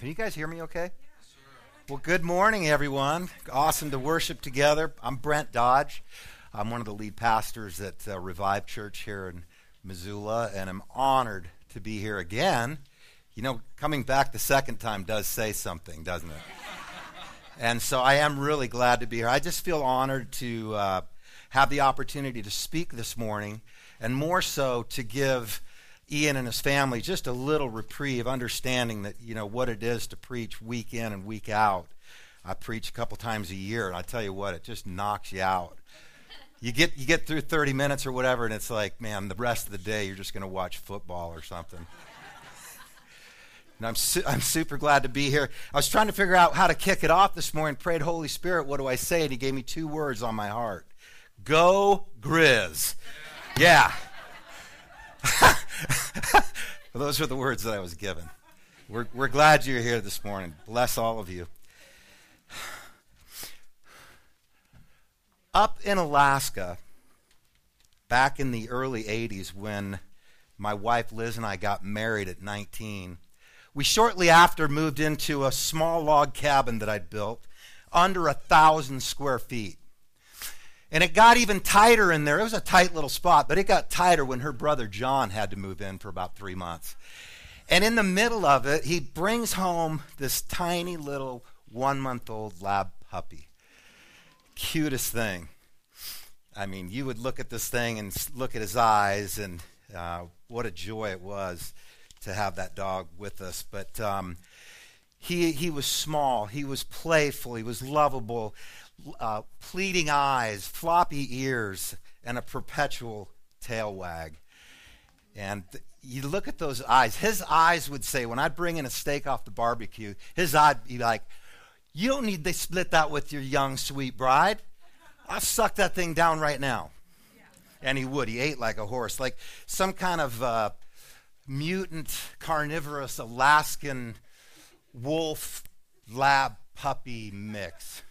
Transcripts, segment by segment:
Can you guys hear me okay? Well, good morning, everyone. Awesome to worship together. I'm Brent Dodge. I'm one of the lead pastors at uh, Revive Church here in Missoula, and I'm honored to be here again. You know, coming back the second time does say something, doesn't it? and so I am really glad to be here. I just feel honored to uh, have the opportunity to speak this morning, and more so to give Ian and his family just a little reprieve, understanding that, you know, what it is to preach week in and week out. I preach a couple times a year, and I tell you what, it just knocks you out. You get, you get through 30 minutes or whatever, and it's like, man, the rest of the day you're just going to watch football or something. and I'm, su- I'm super glad to be here. I was trying to figure out how to kick it off this morning, prayed, Holy Spirit, what do I say? And he gave me two words on my heart Go Grizz. Yeah. Those are the words that I was given. We're, we're glad you're here this morning. Bless all of you. Up in Alaska, back in the early 80s, when my wife Liz and I got married at 19, we shortly after moved into a small log cabin that I'd built under a thousand square feet. And it got even tighter in there. It was a tight little spot, but it got tighter when her brother John had to move in for about three months. And in the middle of it, he brings home this tiny little one month old lab puppy. Cutest thing. I mean, you would look at this thing and look at his eyes, and uh, what a joy it was to have that dog with us. But um, he, he was small, he was playful, he was lovable uh, pleading eyes, floppy ears, and a perpetual tail wag. And th- you look at those eyes. His eyes would say, when I'd bring in a steak off the barbecue, his eye'd be like, You don't need to split that with your young, sweet bride. I'll suck that thing down right now. Yeah. And he would. He ate like a horse, like some kind of uh, mutant, carnivorous Alaskan wolf lab puppy mix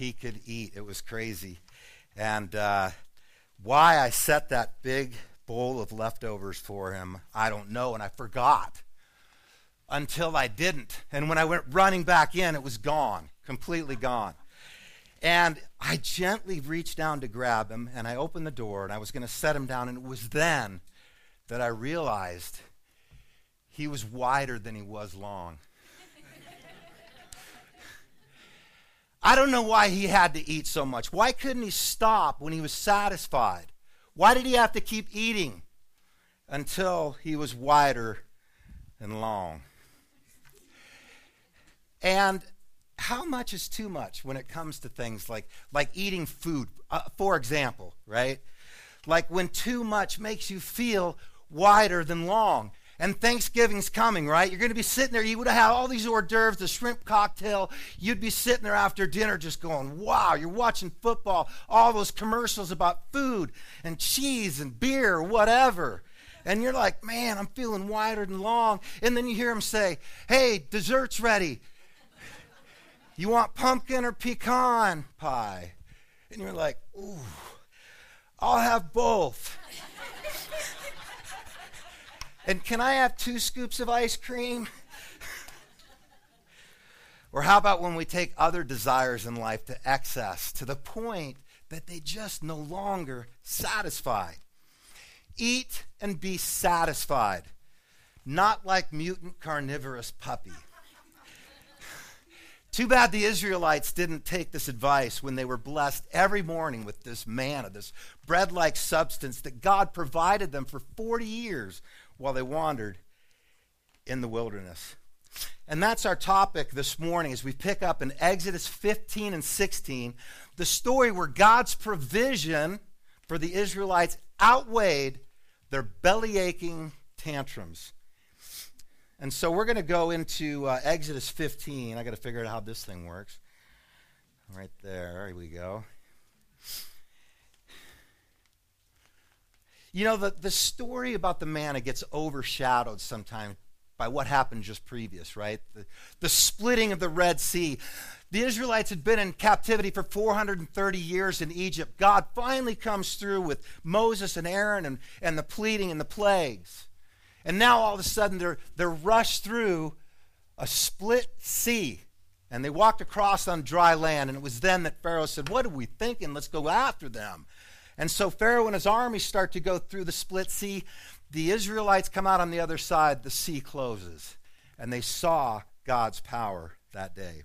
he could eat. It was crazy. And uh, why I set that big bowl of leftovers for him, I don't know, and I forgot until I didn't. And when I went running back in, it was gone, completely gone. And I gently reached down to grab him, and I opened the door, and I was going to set him down, and it was then that I realized he was wider than he was long. I don't know why he had to eat so much. Why couldn't he stop when he was satisfied? Why did he have to keep eating until he was wider and long? And how much is too much when it comes to things like like eating food? Uh, for example, right? Like when too much makes you feel wider than long and Thanksgiving's coming, right? You're going to be sitting there. You would have all these hors d'oeuvres, the shrimp cocktail. You'd be sitting there after dinner just going, wow, you're watching football, all those commercials about food and cheese and beer whatever. And you're like, man, I'm feeling wider than long. And then you hear him say, hey, dessert's ready. You want pumpkin or pecan pie? And you're like, ooh, I'll have both. And can I have two scoops of ice cream? or how about when we take other desires in life to excess to the point that they just no longer satisfy? Eat and be satisfied, not like mutant carnivorous puppy. Too bad the Israelites didn't take this advice when they were blessed every morning with this manna, this bread like substance that God provided them for 40 years while they wandered in the wilderness. And that's our topic this morning as we pick up in Exodus 15 and 16, the story where God's provision for the Israelites outweighed their belly aching tantrums. And so we're going to go into uh, Exodus 15. I got to figure out how this thing works. Right there. There we go. You know, the, the story about the manna gets overshadowed sometimes by what happened just previous, right? The, the splitting of the Red Sea. The Israelites had been in captivity for 430 years in Egypt. God finally comes through with Moses and Aaron and, and the pleading and the plagues. And now all of a sudden they're, they're rushed through a split sea. And they walked across on dry land. And it was then that Pharaoh said, What are we thinking? Let's go after them. And so Pharaoh and his army start to go through the split sea. The Israelites come out on the other side. The sea closes. And they saw God's power that day.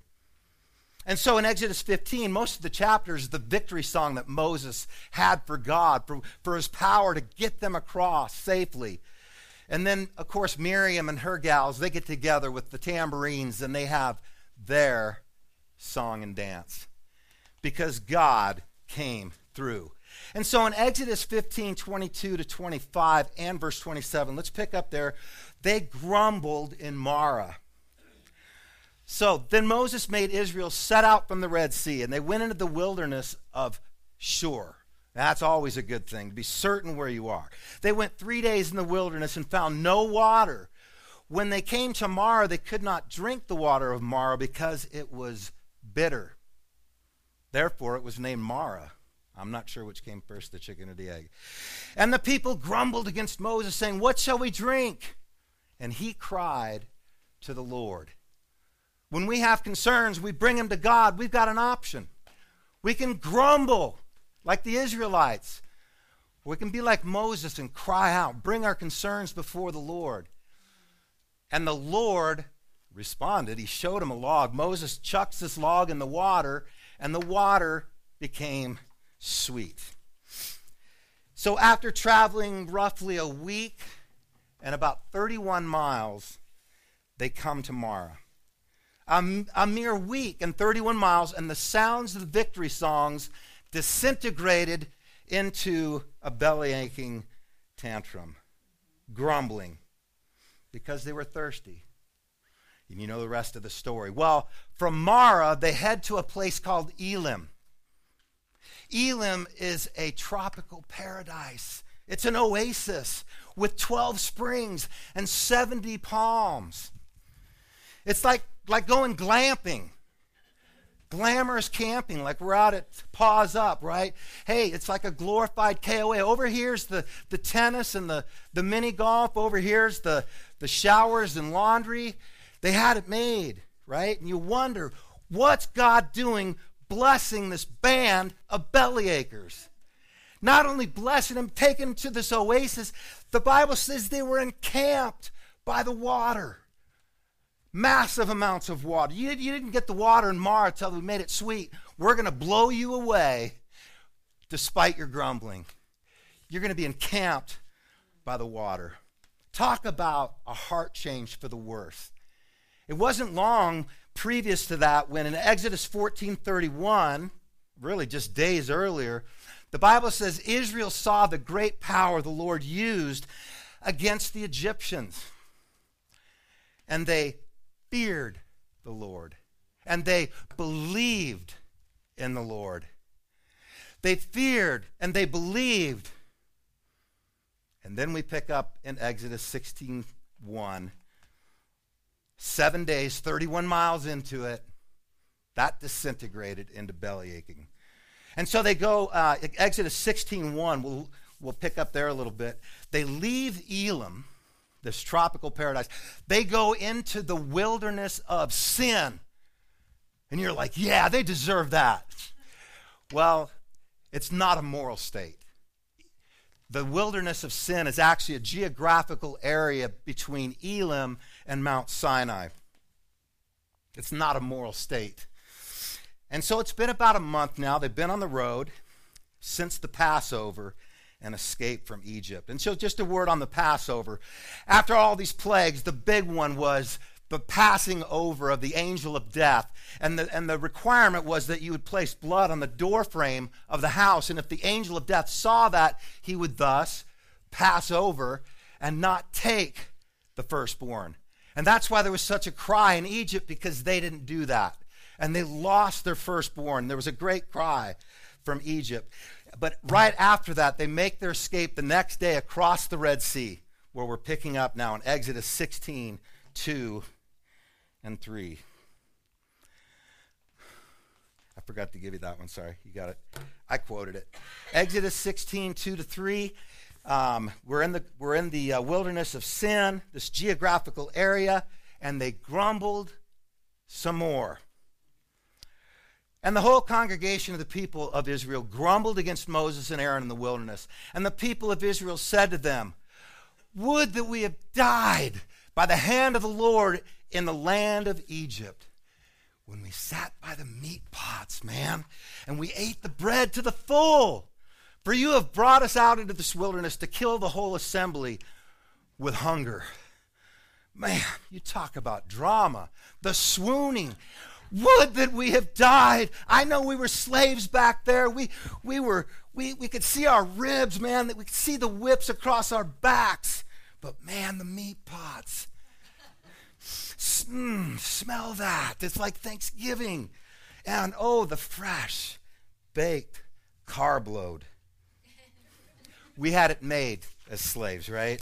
And so in Exodus 15, most of the chapters, the victory song that Moses had for God, for, for his power to get them across safely. And then, of course, Miriam and her gals, they get together with the tambourines and they have their song and dance because God came through. And so in Exodus 15, 22 to 25 and verse 27, let's pick up there. They grumbled in Marah. So then Moses made Israel set out from the Red Sea, and they went into the wilderness of Shur. That's always a good thing, to be certain where you are. They went three days in the wilderness and found no water. When they came to Marah, they could not drink the water of Marah because it was bitter. Therefore, it was named Marah. I'm not sure which came first, the chicken or the egg. And the people grumbled against Moses, saying, What shall we drink? And he cried to the Lord. When we have concerns, we bring them to God. We've got an option. We can grumble like the Israelites. We can be like Moses and cry out, bring our concerns before the Lord. And the Lord responded. He showed him a log. Moses chucks this log in the water, and the water became sweet. So, after traveling roughly a week and about 31 miles, they come to Marah. a, a mere week and 31 miles, and the sounds of the victory songs disintegrated into a belly aching tantrum, grumbling, because they were thirsty. And you know the rest of the story. Well, from Marah, they head to a place called Elim. Elim is a tropical paradise. It's an oasis with 12 springs and 70 palms. It's like like going glamping glamorous camping, like we're out at Paws Up, right? Hey, it's like a glorified KOA. Over here's the, the tennis and the, the mini golf. Over here's the, the showers and laundry. They had it made, right? And you wonder, what's God doing blessing this band of bellyachers? Not only blessing them, taking them to this oasis, the Bible says they were encamped by the water massive amounts of water. You, you didn't get the water in Marah until we made it sweet. We're going to blow you away despite your grumbling. You're going to be encamped by the water. Talk about a heart change for the worse. It wasn't long previous to that when in Exodus 14:31, really just days earlier, the Bible says Israel saw the great power the Lord used against the Egyptians. And they feared the Lord and they believed in the Lord. They feared and they believed. And then we pick up in Exodus 16 1. Seven days, 31 miles into it, that disintegrated into belly aching. And so they go, uh, Exodus 16 1, we'll, we'll pick up there a little bit. They leave Elim, this tropical paradise. They go into the wilderness of sin. And you're like, yeah, they deserve that. Well, it's not a moral state. The wilderness of sin is actually a geographical area between Elim and Mount Sinai. It's not a moral state. And so it's been about a month now. They've been on the road since the Passover and escape from Egypt. And so, just a word on the Passover. After all these plagues, the big one was the passing over of the angel of death. And the, and the requirement was that you would place blood on the doorframe of the house. And if the angel of death saw that, he would thus pass over and not take the firstborn. And that's why there was such a cry in Egypt because they didn't do that. And they lost their firstborn. There was a great cry from Egypt. But right after that, they make their escape the next day across the Red Sea, where we're picking up now in Exodus 16, 2 and 3. I forgot to give you that one. Sorry. You got it. I quoted it. Exodus 16, 2 to 3. Um, we're in the, we're in the uh, wilderness of sin, this geographical area, and they grumbled some more. And the whole congregation of the people of Israel grumbled against Moses and Aaron in the wilderness. And the people of Israel said to them, Would that we had died by the hand of the Lord in the land of Egypt when we sat by the meat pots, man, and we ate the bread to the full. For you have brought us out into this wilderness to kill the whole assembly with hunger. Man, you talk about drama, the swooning. Would that we have died. I know we were slaves back there. We, we, were, we, we could see our ribs, man, that we could see the whips across our backs. But man, the meat pots. Mm, smell that. It's like Thanksgiving. And oh, the fresh baked carb load. We had it made as slaves, right?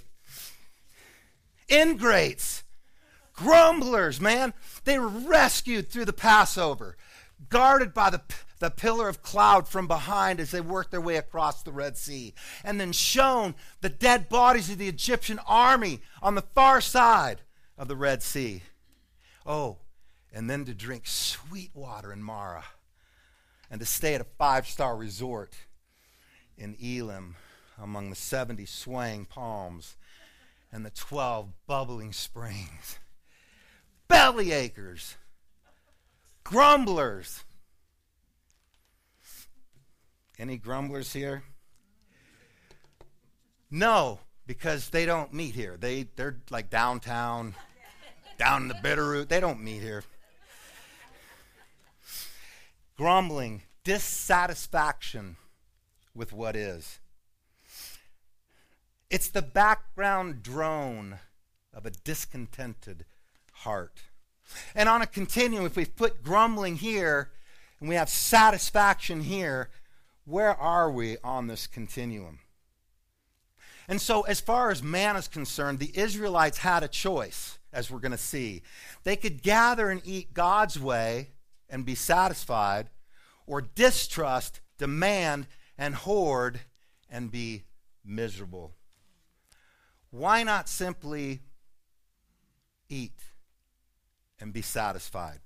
Ingrates, grumblers, man. They were rescued through the Passover, guarded by the, the pillar of cloud from behind as they worked their way across the Red Sea, and then shown the dead bodies of the Egyptian army on the far side of the Red Sea. Oh, and then to drink sweet water in Marah, and to stay at a five star resort in Elim among the 70 swaying palms and the 12 bubbling springs belly achers, grumblers. Any grumblers here? No, because they don't meet here. They they're like downtown, down in the Bitterroot. They don't meet here. Grumbling, dissatisfaction with what is. It's the background drone of a discontented heart. And on a continuum, if we put grumbling here and we have satisfaction here, where are we on this continuum? And so, as far as man is concerned, the Israelites had a choice, as we're going to see. They could gather and eat God's way and be satisfied, or distrust, demand, and hoard and be miserable. Why not simply eat? and be satisfied.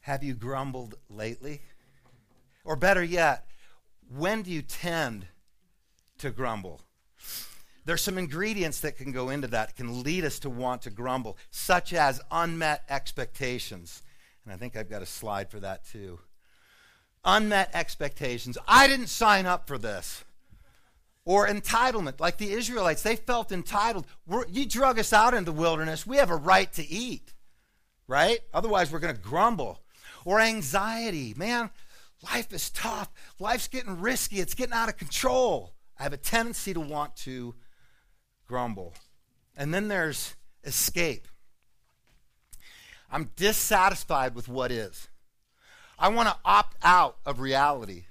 Have you grumbled lately? Or better yet, when do you tend to grumble? There's some ingredients that can go into that, can lead us to want to grumble, such as unmet expectations. And I think I've got a slide for that too. Unmet expectations. I didn't sign up for this or entitlement, like the Israelites. They felt entitled. We're, you drug us out in the wilderness. We have a right to eat, right? Otherwise, we're going to grumble. Or anxiety. Man, life is tough. Life's getting risky. It's getting out of control. I have a tendency to want to grumble. And then there's escape. I'm dissatisfied with what is. I want to opt out of reality.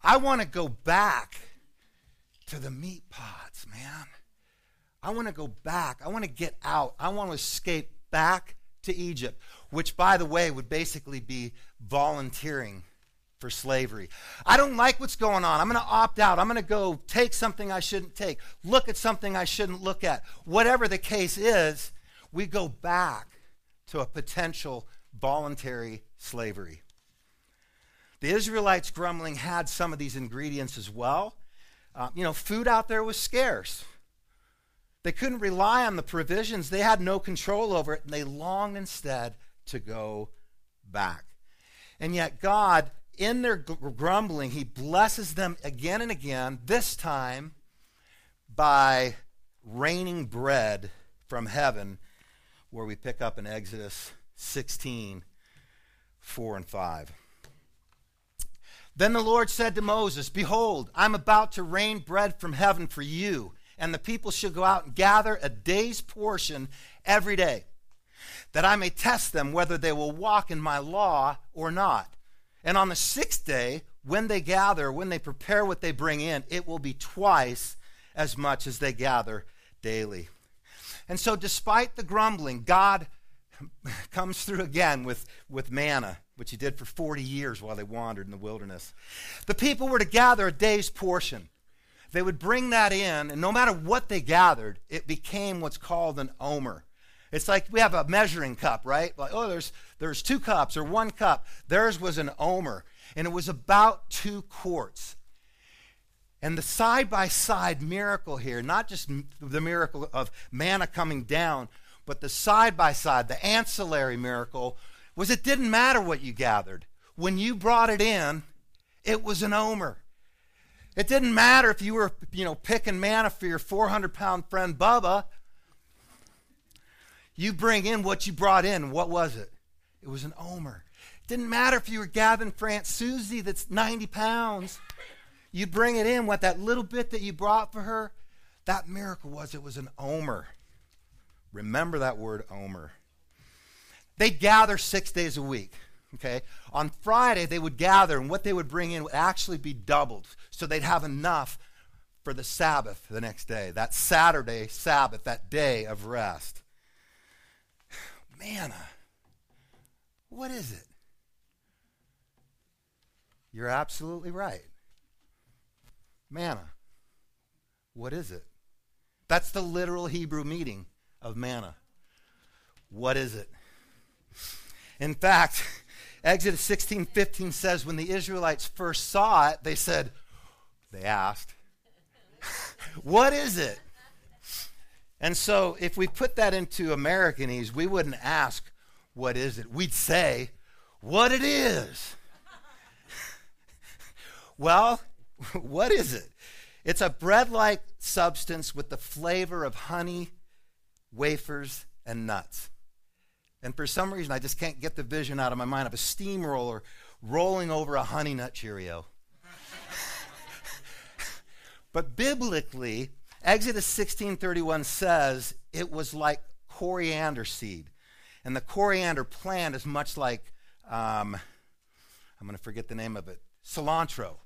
I want to go back to the meat pots, man. I want to go back. I want to get out. I want to escape back to Egypt, which, by the way, would basically be volunteering for slavery. I don't like what's going on. I'm going to opt out. I'm going to go take something I shouldn't take, look at something I shouldn't look at. Whatever the case is, we go back to a potential voluntary slavery. The Israelites grumbling had some of these ingredients as well. Uh, you know, food out there was scarce. They couldn't rely on the provisions, they had no control over it, and they longed instead to go back. And yet, God, in their grumbling, He blesses them again and again, this time by raining bread from heaven, where we pick up in Exodus 16 4 and 5. Then the Lord said to Moses, Behold, I'm about to rain bread from heaven for you, and the people shall go out and gather a day's portion every day, that I may test them whether they will walk in my law or not. And on the sixth day, when they gather, when they prepare what they bring in, it will be twice as much as they gather daily. And so, despite the grumbling, God comes through again with, with manna which he did for 40 years while they wandered in the wilderness. The people were to gather a day's portion. They would bring that in, and no matter what they gathered, it became what's called an omer. It's like we have a measuring cup, right? Like, oh, there's there's two cups or one cup. Theirs was an omer, and it was about two quarts. And the side by side miracle here, not just the miracle of manna coming down, but the side by side, the ancillary miracle, was it didn't matter what you gathered. When you brought it in, it was an omer. It didn't matter if you were, you know, picking manna for your 400 pound friend Bubba. You bring in what you brought in. What was it? It was an omer. It didn't matter if you were for Aunt Susie that's 90 pounds. You bring it in, what that little bit that you brought for her, that miracle was it was an omer. Remember that word omer. They'd gather six days a week. Okay? On Friday, they would gather, and what they would bring in would actually be doubled. So they'd have enough for the Sabbath the next day. That Saturday, Sabbath, that day of rest. Manna. Uh, what is it? You're absolutely right. Manna. Uh, what is it? That's the literal Hebrew meaning of manna. What is it? In fact, Exodus 16 15 says, when the Israelites first saw it, they said, they asked, What is it? And so, if we put that into Americanese, we wouldn't ask, What is it? We'd say, What it is. well, what is it? It's a bread like substance with the flavor of honey, wafers, and nuts. And for some reason, I just can't get the vision out of my mind of a steamroller rolling over a honey nut Cheerio. but biblically, Exodus 16:31 says it was like coriander seed. And the coriander plant is much like um, I'm going to forget the name of it. Cilantro.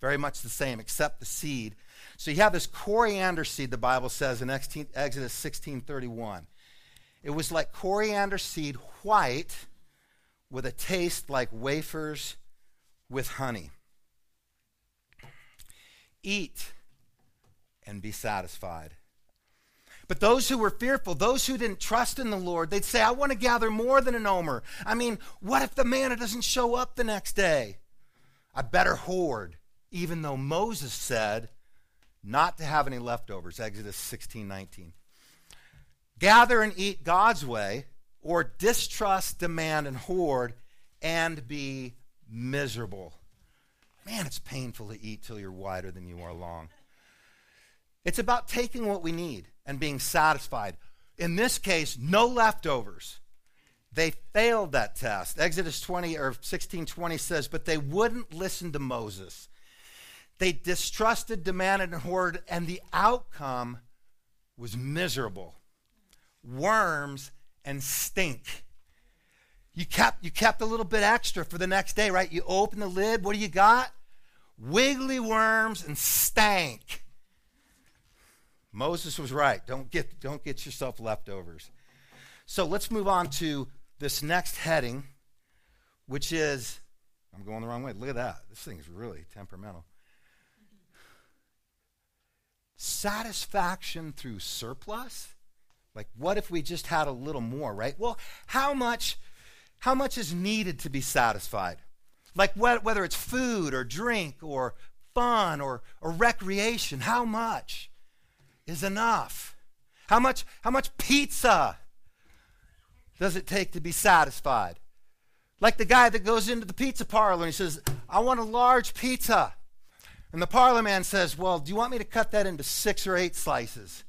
Very much the same, except the seed. So you have this coriander seed, the Bible says in Exodus 16:31. It was like coriander seed, white, with a taste like wafers with honey. Eat and be satisfied. But those who were fearful, those who didn't trust in the Lord, they'd say, I want to gather more than an omer. I mean, what if the manna doesn't show up the next day? I better hoard, even though Moses said not to have any leftovers, Exodus 16 19 gather and eat God's way, or distrust, demand, and hoard and be miserable. Man, it's painful to eat till you're wider than you are long. It's about taking what we need and being satisfied. In this case, no leftovers. They failed that test. Exodus 20 or 16:20 says, "But they wouldn't listen to Moses. They distrusted, demanded, and hoarded, and the outcome was miserable worms, and stink. You kept, you kept a little bit extra for the next day, right? You open the lid, what do you got? Wiggly worms and stank. Moses was right. Don't get, don't get yourself leftovers. So let's move on to this next heading, which is I'm going the wrong way. Look at that. This thing is really temperamental. Satisfaction through surplus like, what if we just had a little more, right? Well, how much, how much is needed to be satisfied? Like, whether it's food or drink or fun or, or recreation, how much is enough? How much, how much pizza does it take to be satisfied? Like the guy that goes into the pizza parlor and he says, I want a large pizza. And the parlor man says, Well, do you want me to cut that into six or eight slices?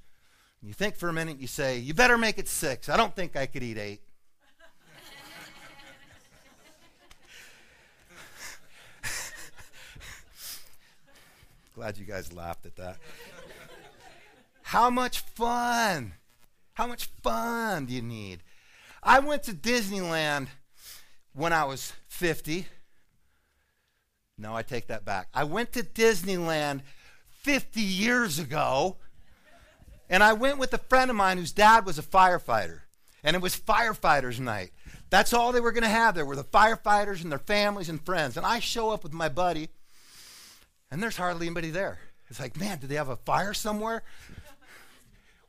You think for a minute, you say, You better make it six. I don't think I could eat eight. Glad you guys laughed at that. How much fun? How much fun do you need? I went to Disneyland when I was 50. No, I take that back. I went to Disneyland 50 years ago and I went with a friend of mine whose dad was a firefighter. And it was firefighters' night. That's all they were going to have there were the firefighters and their families and friends. And I show up with my buddy, and there's hardly anybody there. It's like, man, did they have a fire somewhere?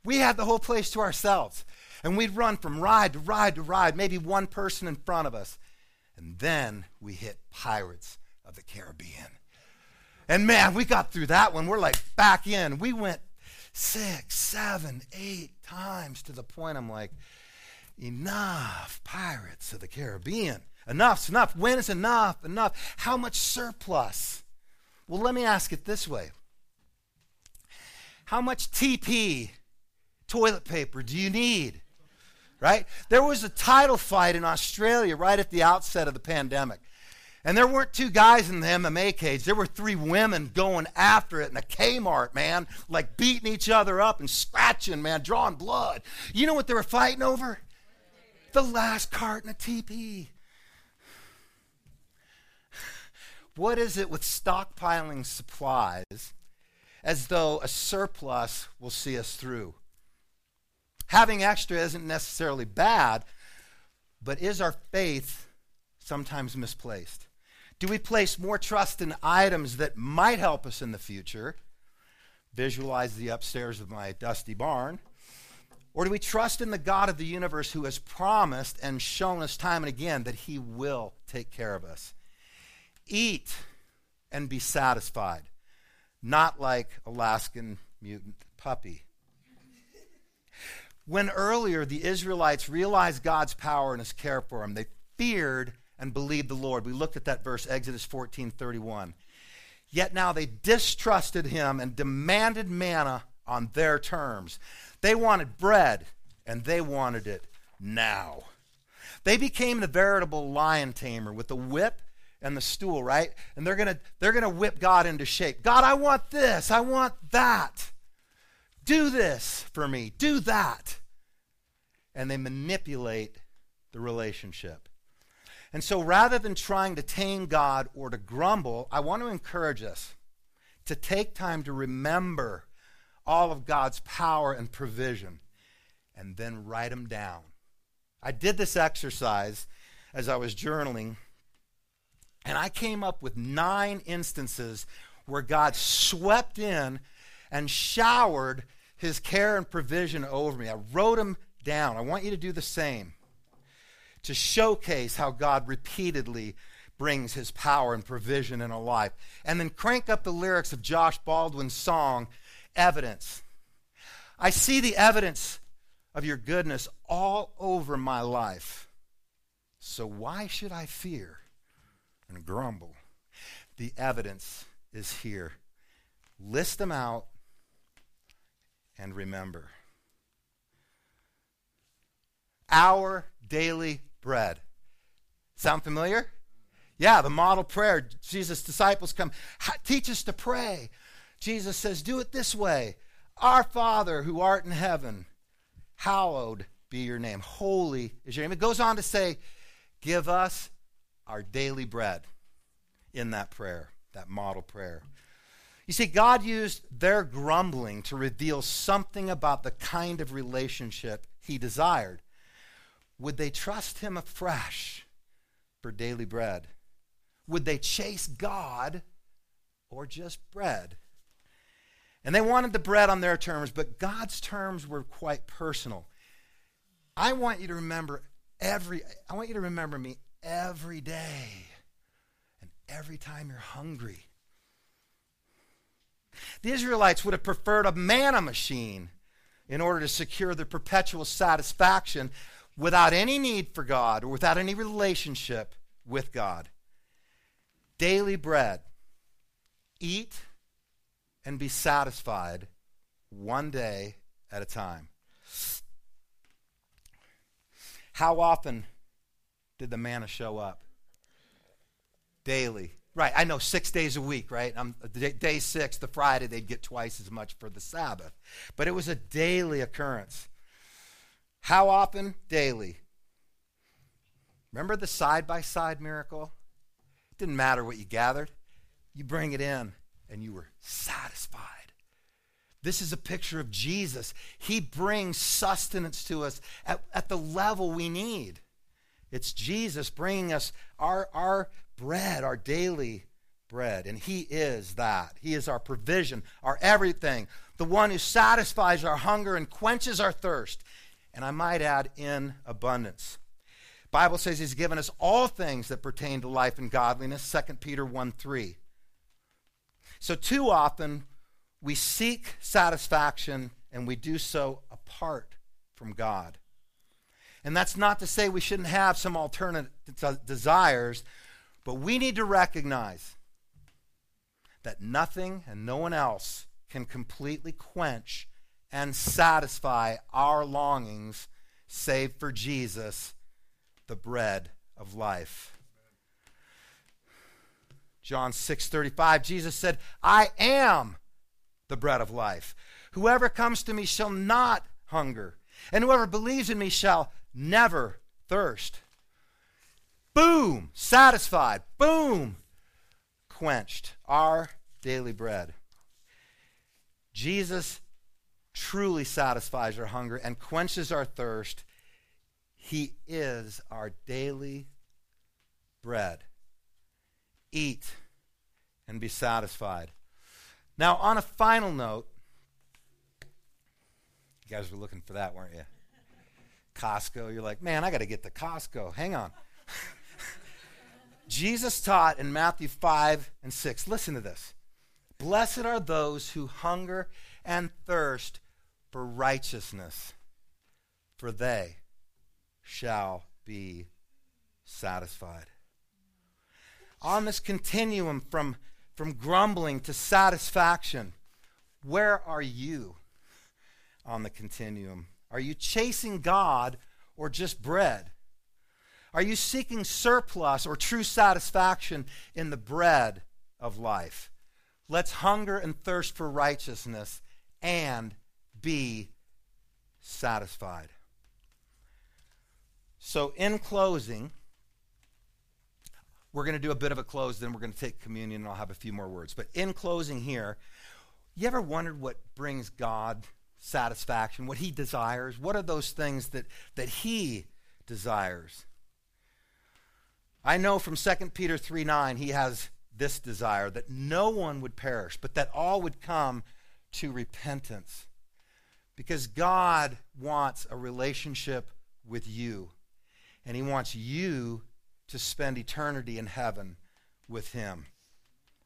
we had the whole place to ourselves. And we'd run from ride to ride to ride, maybe one person in front of us. And then we hit Pirates the Caribbean. And man, we got through that one. We're like back in. We went six, seven, eight times to the point I'm like, enough, Pirates of the Caribbean. Enough's enough. When is enough? Enough. How much surplus? Well, let me ask it this way How much TP, toilet paper, do you need? Right? There was a title fight in Australia right at the outset of the pandemic. And there weren't two guys in the MMA cage. There were three women going after it in a Kmart, man, like beating each other up and scratching, man, drawing blood. You know what they were fighting over? The last carton a TP. What is it with stockpiling supplies as though a surplus will see us through? Having extra isn't necessarily bad, but is our faith sometimes misplaced? Do we place more trust in items that might help us in the future? Visualize the upstairs of my dusty barn. Or do we trust in the God of the universe who has promised and shown us time and again that he will take care of us? Eat and be satisfied, not like Alaskan mutant puppy. When earlier the Israelites realized God's power and his care for them, they feared and believed the Lord. We looked at that verse, Exodus 14 31. Yet now they distrusted him and demanded manna on their terms. They wanted bread, and they wanted it now. They became the veritable lion tamer with the whip and the stool, right? And they're gonna they're gonna whip God into shape. God, I want this, I want that. Do this for me, do that. And they manipulate the relationship. And so rather than trying to tame God or to grumble, I want to encourage us to take time to remember all of God's power and provision and then write them down. I did this exercise as I was journaling, and I came up with nine instances where God swept in and showered his care and provision over me. I wrote them down. I want you to do the same to showcase how God repeatedly brings his power and provision in a life. And then crank up the lyrics of Josh Baldwin's song, Evidence. I see the evidence of your goodness all over my life. So why should I fear and grumble? The evidence is here. List them out and remember. Our daily bread. Sound familiar? Yeah, the model prayer. Jesus' disciples come, teach us to pray. Jesus says, do it this way Our Father who art in heaven, hallowed be your name. Holy is your name. It goes on to say, give us our daily bread in that prayer, that model prayer. You see, God used their grumbling to reveal something about the kind of relationship he desired. Would they trust him afresh for daily bread? Would they chase God or just bread? And they wanted the bread on their terms, but God's terms were quite personal. I want you to remember every I want you to remember me every day and every time you're hungry. The Israelites would have preferred a manna machine in order to secure their perpetual satisfaction without any need for God or without any relationship with God. Daily bread. Eat and be satisfied one day at a time. How often did the manna show up? Daily. Right, I know six days a week, right? I'm, day six, the Friday, they'd get twice as much for the Sabbath. But it was a daily occurrence. How often? Daily. Remember the side by side miracle? It didn't matter what you gathered, you bring it in and you were satisfied. This is a picture of Jesus. He brings sustenance to us at, at the level we need. It's Jesus bringing us our, our bread, our daily bread. And He is that. He is our provision, our everything, the one who satisfies our hunger and quenches our thirst. And I might add, in abundance. Bible says he's given us all things that pertain to life and godliness, 2 Peter 1 3. So, too often, we seek satisfaction and we do so apart from God. And that's not to say we shouldn't have some alternate desires, but we need to recognize that nothing and no one else can completely quench and satisfy our longings save for Jesus, the bread of life. John 6:35 Jesus said, "I am the bread of life. Whoever comes to me shall not hunger, and whoever believes in me shall never thirst." Boom, satisfied. Boom, quenched. Our daily bread. Jesus truly satisfies our hunger and quenches our thirst. He is our daily bread. Eat and be satisfied. Now, on a final note, you guys were looking for that, weren't you? Costco. You're like, man, I got to get to Costco. Hang on. Jesus taught in Matthew 5 and 6. Listen to this. Blessed are those who hunger and thirst for righteousness, for they shall be satisfied. On this continuum from, from grumbling to satisfaction, where are you on the continuum? Are you chasing God or just bread? Are you seeking surplus or true satisfaction in the bread of life? Let's hunger and thirst for righteousness and be satisfied. So, in closing, we're going to do a bit of a close, then we're going to take communion, and I'll have a few more words. But in closing here, you ever wondered what brings God satisfaction, what He desires? What are those things that, that He desires? I know from 2 Peter 3 9, He has this desire that no one would perish, but that all would come to repentance. Because God wants a relationship with you, and He wants you to spend eternity in heaven with Him.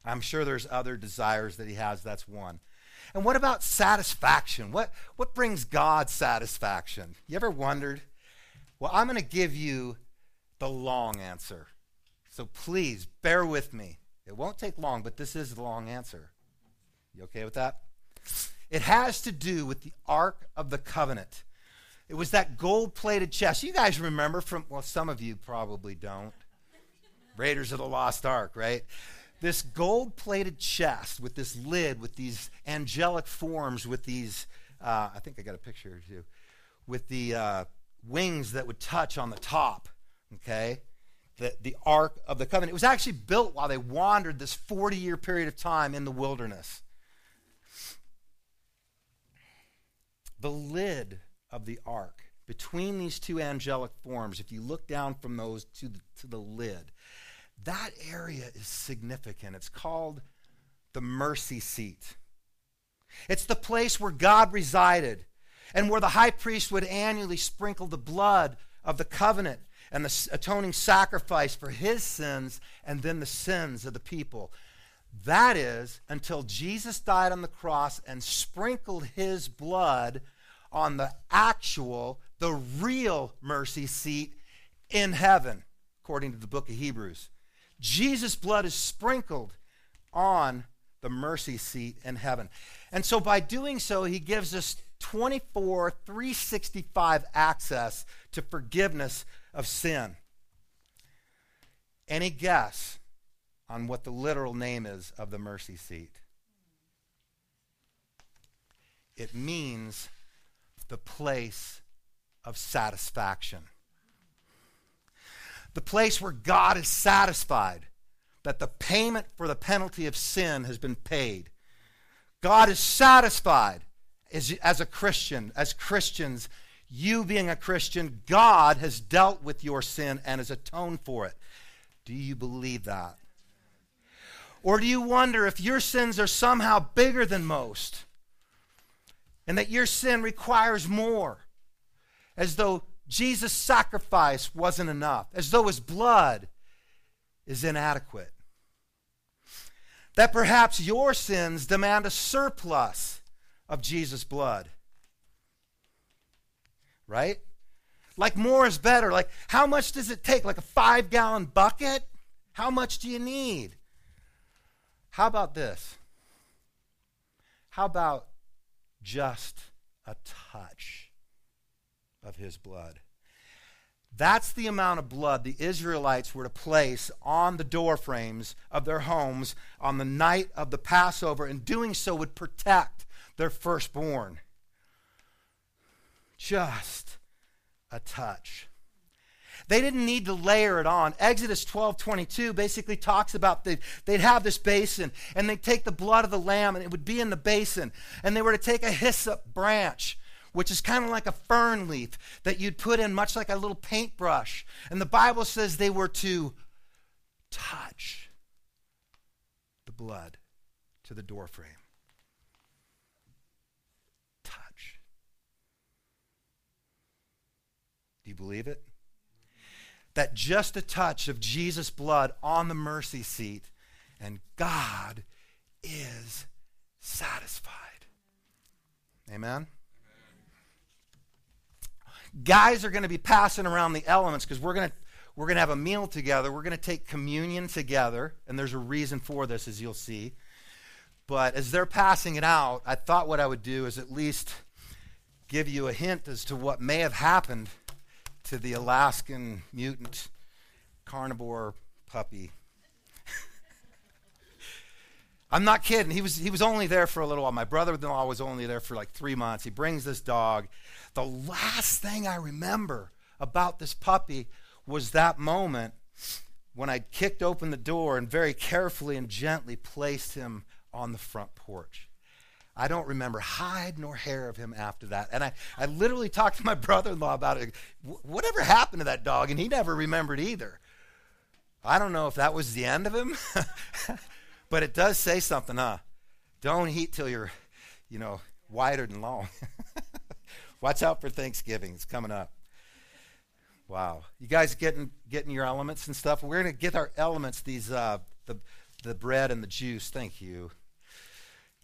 I'm sure there's other desires that He has, that's one. And what about satisfaction? What, what brings God satisfaction? You ever wondered? Well, I'm going to give you the long answer. So please bear with me. It won't take long, but this is the long answer. You okay with that? It has to do with the Ark of the Covenant. It was that gold plated chest. You guys remember from, well, some of you probably don't. Raiders of the Lost Ark, right? This gold plated chest with this lid, with these angelic forms, with these, uh, I think I got a picture here too, with the uh, wings that would touch on the top, okay? the, the Ark of the Covenant. It was actually built while they wandered this 40 year period of time in the wilderness. The lid of the ark, between these two angelic forms, if you look down from those to the, to the lid, that area is significant. It's called the mercy seat. It's the place where God resided and where the high priest would annually sprinkle the blood of the covenant and the atoning sacrifice for his sins and then the sins of the people. That is until Jesus died on the cross and sprinkled his blood on the actual, the real mercy seat in heaven, according to the book of Hebrews. Jesus' blood is sprinkled on the mercy seat in heaven. And so by doing so, he gives us 24, 365 access to forgiveness of sin. Any guess on what the literal name is of the mercy seat? It means the place of satisfaction. The place where God is satisfied that the payment for the penalty of sin has been paid. God is satisfied as, as a Christian, as Christians, you being a Christian, God has dealt with your sin and has atoned for it. Do you believe that? Or do you wonder if your sins are somehow bigger than most and that your sin requires more, as though Jesus' sacrifice wasn't enough, as though his blood is inadequate? That perhaps your sins demand a surplus of Jesus' blood. Right? Like more is better. Like, how much does it take? Like a five gallon bucket? How much do you need? How about this? How about just a touch of his blood? That's the amount of blood the Israelites were to place on the door frames of their homes on the night of the Passover, and doing so would protect their firstborn. Just a touch. They didn't need to layer it on. Exodus 12 22 basically talks about the, they'd have this basin and they'd take the blood of the lamb and it would be in the basin. And they were to take a hyssop branch which is kind of like a fern leaf that you'd put in much like a little paintbrush. And the Bible says they were to touch the blood to the doorframe. Touch. Do you believe it? That just a touch of Jesus' blood on the mercy seat, and God is satisfied. Amen? Guys are going to be passing around the elements because we're going to we're going to have a meal together. We're going to take communion together, and there's a reason for this, as you'll see. But as they're passing it out, I thought what I would do is at least give you a hint as to what may have happened to the Alaskan mutant carnivore puppy. I'm not kidding. He was, he was only there for a little while. My brother in law was only there for like three months. He brings this dog. The last thing I remember about this puppy was that moment when I kicked open the door and very carefully and gently placed him on the front porch. I don't remember hide nor hair of him after that. And I, I literally talked to my brother in law about it. Whatever happened to that dog? And he never remembered either. I don't know if that was the end of him, but it does say something, huh? Don't eat till you're, you know, wider than long. Watch out for Thanksgiving. It's coming up. Wow. You guys getting getting your elements and stuff? We're going to get our elements, these uh, the the bread and the juice. Thank you.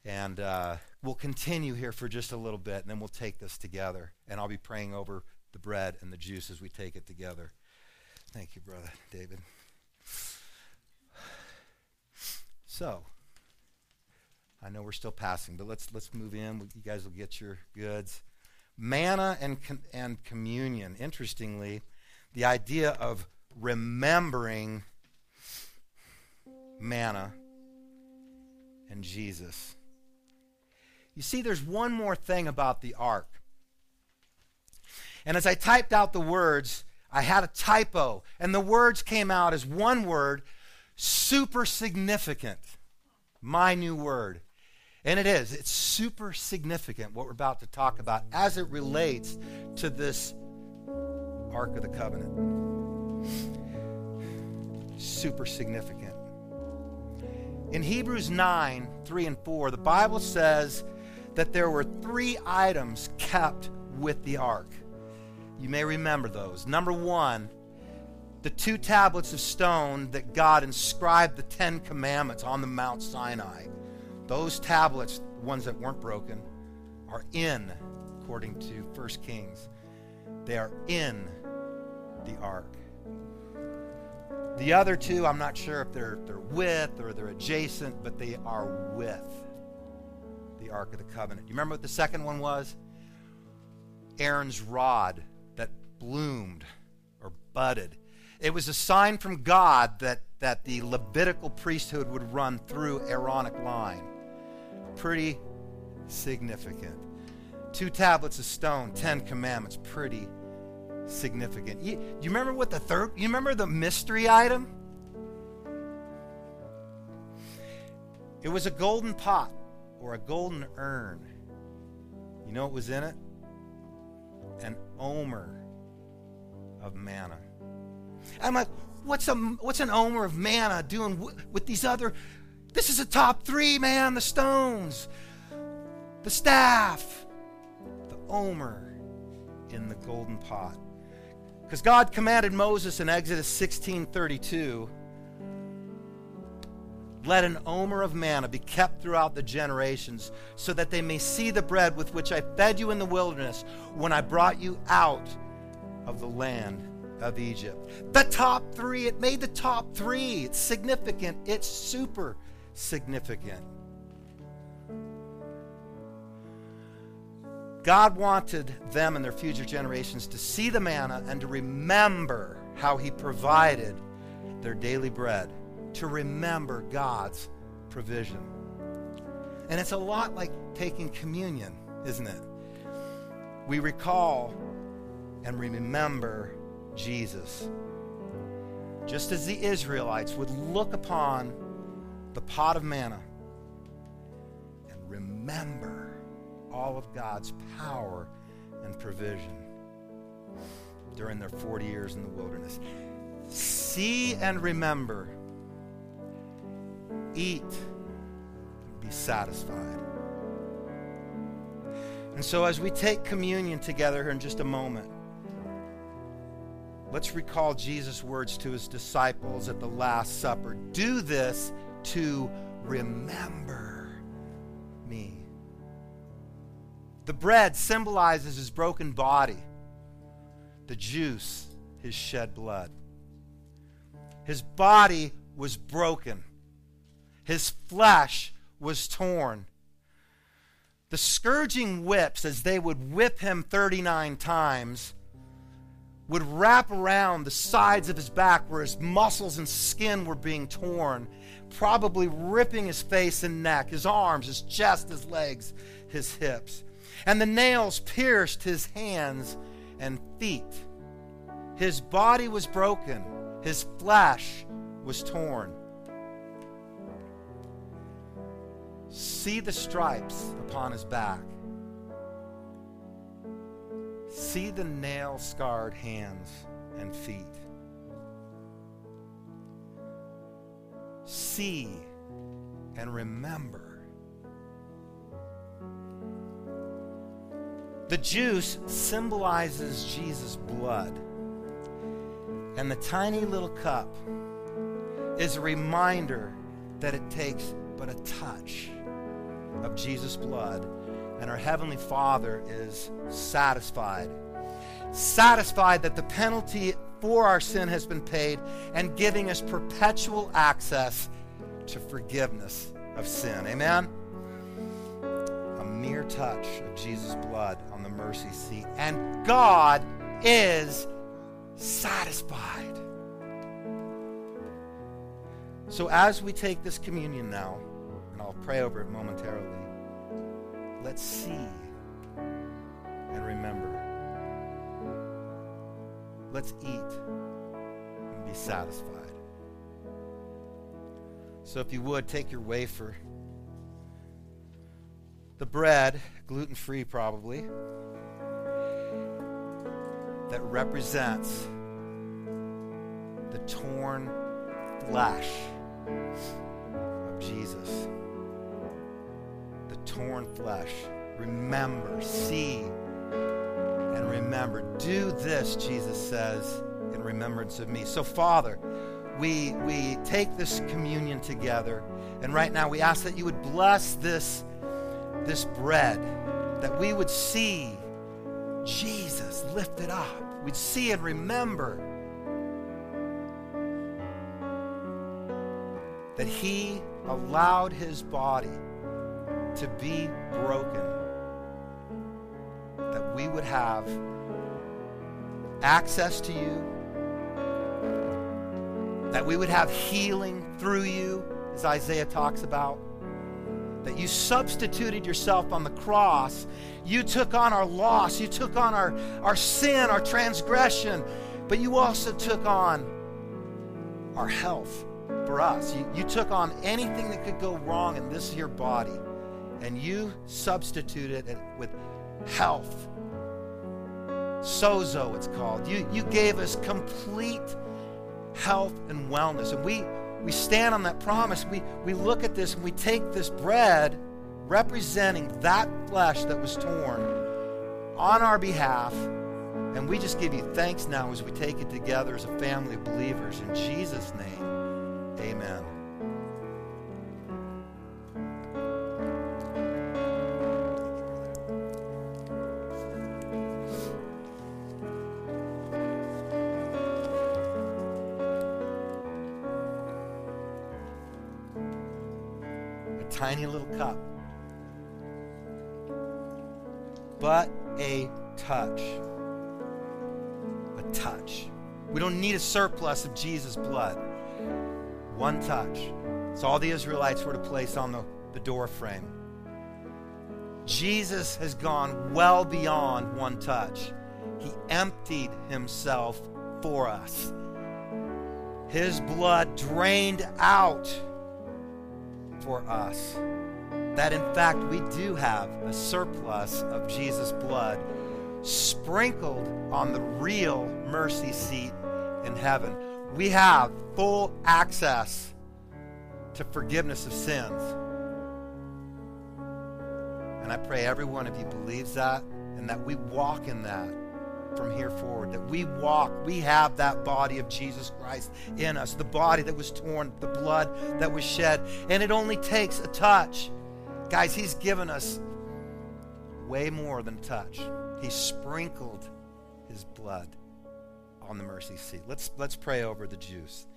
And uh, we'll continue here for just a little bit, and then we'll take this together. And I'll be praying over the bread and the juice as we take it together. Thank you, brother David. So, I know we're still passing, but let's let's move in. You guys will get your goods manna and, and communion. Interestingly, the idea of remembering manna and Jesus. You see, there's one more thing about the ark. And as I typed out the words, I had a typo, and the words came out as one word super significant. My new word. And it is. It's super significant what we're about to talk about as it relates to this Ark of the Covenant. Super significant. In Hebrews 9 3 and 4, the Bible says that there were three items kept with the ark. You may remember those. Number one, the two tablets of stone that God inscribed the Ten Commandments on the Mount Sinai. Those tablets, the ones that weren't broken, are in, according to 1 Kings. They are in the ark. The other two, I'm not sure if they're, they're with or they're adjacent, but they are with the Ark of the Covenant. You remember what the second one was? Aaron's rod that bloomed or budded. It was a sign from God that, that the Levitical priesthood would run through Aaronic line pretty significant. Two tablets of stone, Ten Commandments, pretty significant. You, you remember what the third, you remember the mystery item? It was a golden pot or a golden urn. You know what was in it? An omer of manna. I'm like, what's a what's an omer of manna doing w- with these other This is a top three, man. The stones, the staff, the omer in the golden pot. Because God commanded Moses in Exodus 16:32, let an omer of manna be kept throughout the generations, so that they may see the bread with which I fed you in the wilderness when I brought you out of the land of Egypt. The top three, it made the top three. It's significant, it's super significant. God wanted them and their future generations to see the manna and to remember how He provided their daily bread, to remember God's provision. And it's a lot like taking communion, isn't it? We recall and remember Jesus. Just as the Israelites would look upon the pot of manna and remember all of God's power and provision during their 40 years in the wilderness. See and remember, eat, and be satisfied. And so, as we take communion together here in just a moment, let's recall Jesus' words to his disciples at the Last Supper Do this to remember me. The bread symbolizes his broken body, the juice, his shed blood. His body was broken, his flesh was torn. The scourging whips, as they would whip him 39 times, would wrap around the sides of his back where his muscles and skin were being torn, probably ripping his face and neck, his arms, his chest, his legs, his hips. And the nails pierced his hands and feet. His body was broken, his flesh was torn. See the stripes upon his back. See the nail scarred hands and feet. See and remember. The juice symbolizes Jesus' blood. And the tiny little cup is a reminder that it takes but a touch of Jesus' blood and our Heavenly Father is satisfied. Satisfied that the penalty for our sin has been paid and giving us perpetual access to forgiveness of sin. Amen? A mere touch of Jesus' blood on the mercy seat. And God is satisfied. So as we take this communion now, pray over it momentarily. Let's see and remember. Let's eat and be satisfied. So, if you would, take your wafer. The bread, gluten free probably, that represents the torn flesh of Jesus torn flesh. Remember, see, and remember. Do this, Jesus says, in remembrance of me. So, Father, we, we take this communion together, and right now we ask that you would bless this, this bread, that we would see Jesus lifted up. We'd see and remember that he allowed his body to be broken, that we would have access to you, that we would have healing through you, as Isaiah talks about. That you substituted yourself on the cross. You took on our loss. You took on our, our sin, our transgression. But you also took on our health for us. You, you took on anything that could go wrong in this here body and you substituted it with health. Sozo, it's called. You, you gave us complete health and wellness. And we, we stand on that promise. We, we look at this and we take this bread representing that flesh that was torn on our behalf. And we just give you thanks now as we take it together as a family of believers. In Jesus' name, amen. Tiny little cup. But a touch. A touch. We don't need a surplus of Jesus' blood. One touch. It's all the Israelites were to place on the, the door frame. Jesus has gone well beyond one touch. He emptied himself for us. His blood drained out for us. That in fact we do have a surplus of Jesus' blood sprinkled on the real mercy seat in heaven. We have full access to forgiveness of sins. And I pray every one of you believes that and that we walk in that from here forward. That we walk, we have that body of Jesus Christ in us, the body that was torn, the blood that was shed. And it only takes a touch. Guys, He's given us way more than touch. He sprinkled His blood on the mercy seat. Let's, let's pray over the juice.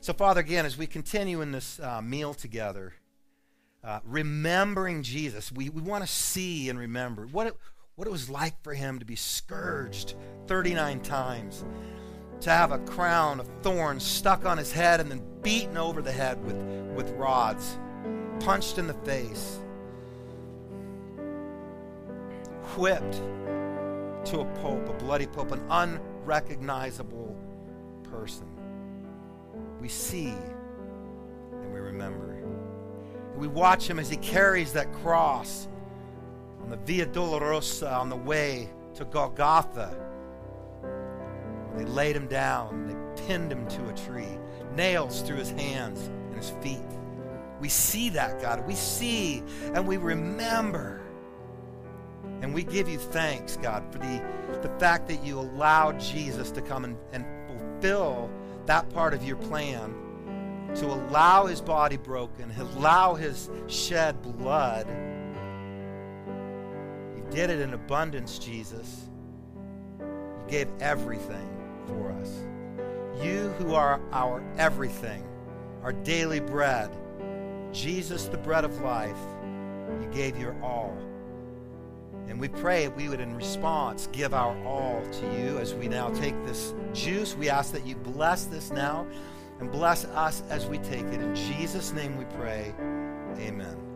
So, Father, again, as we continue in this uh, meal together, uh, remembering Jesus, we, we want to see and remember what what it was like for him to be scourged 39 times, to have a crown of thorns stuck on his head and then beaten over the head with, with rods, punched in the face, whipped to a pope, a bloody pope, an unrecognizable person. We see and we remember. And we watch him as he carries that cross on the Via Dolorosa on the way to Golgotha. They laid him down, they pinned him to a tree, nails through his hands and his feet. We see that, God. We see and we remember. And we give you thanks, God, for the, the fact that you allowed Jesus to come and, and fulfill that part of your plan to allow his body broken, allow his shed blood did it in abundance, Jesus. You gave everything for us. You who are our everything, our daily bread, Jesus, the bread of life, you gave your all. And we pray we would, in response, give our all to you as we now take this juice. We ask that you bless this now and bless us as we take it. In Jesus' name we pray. Amen.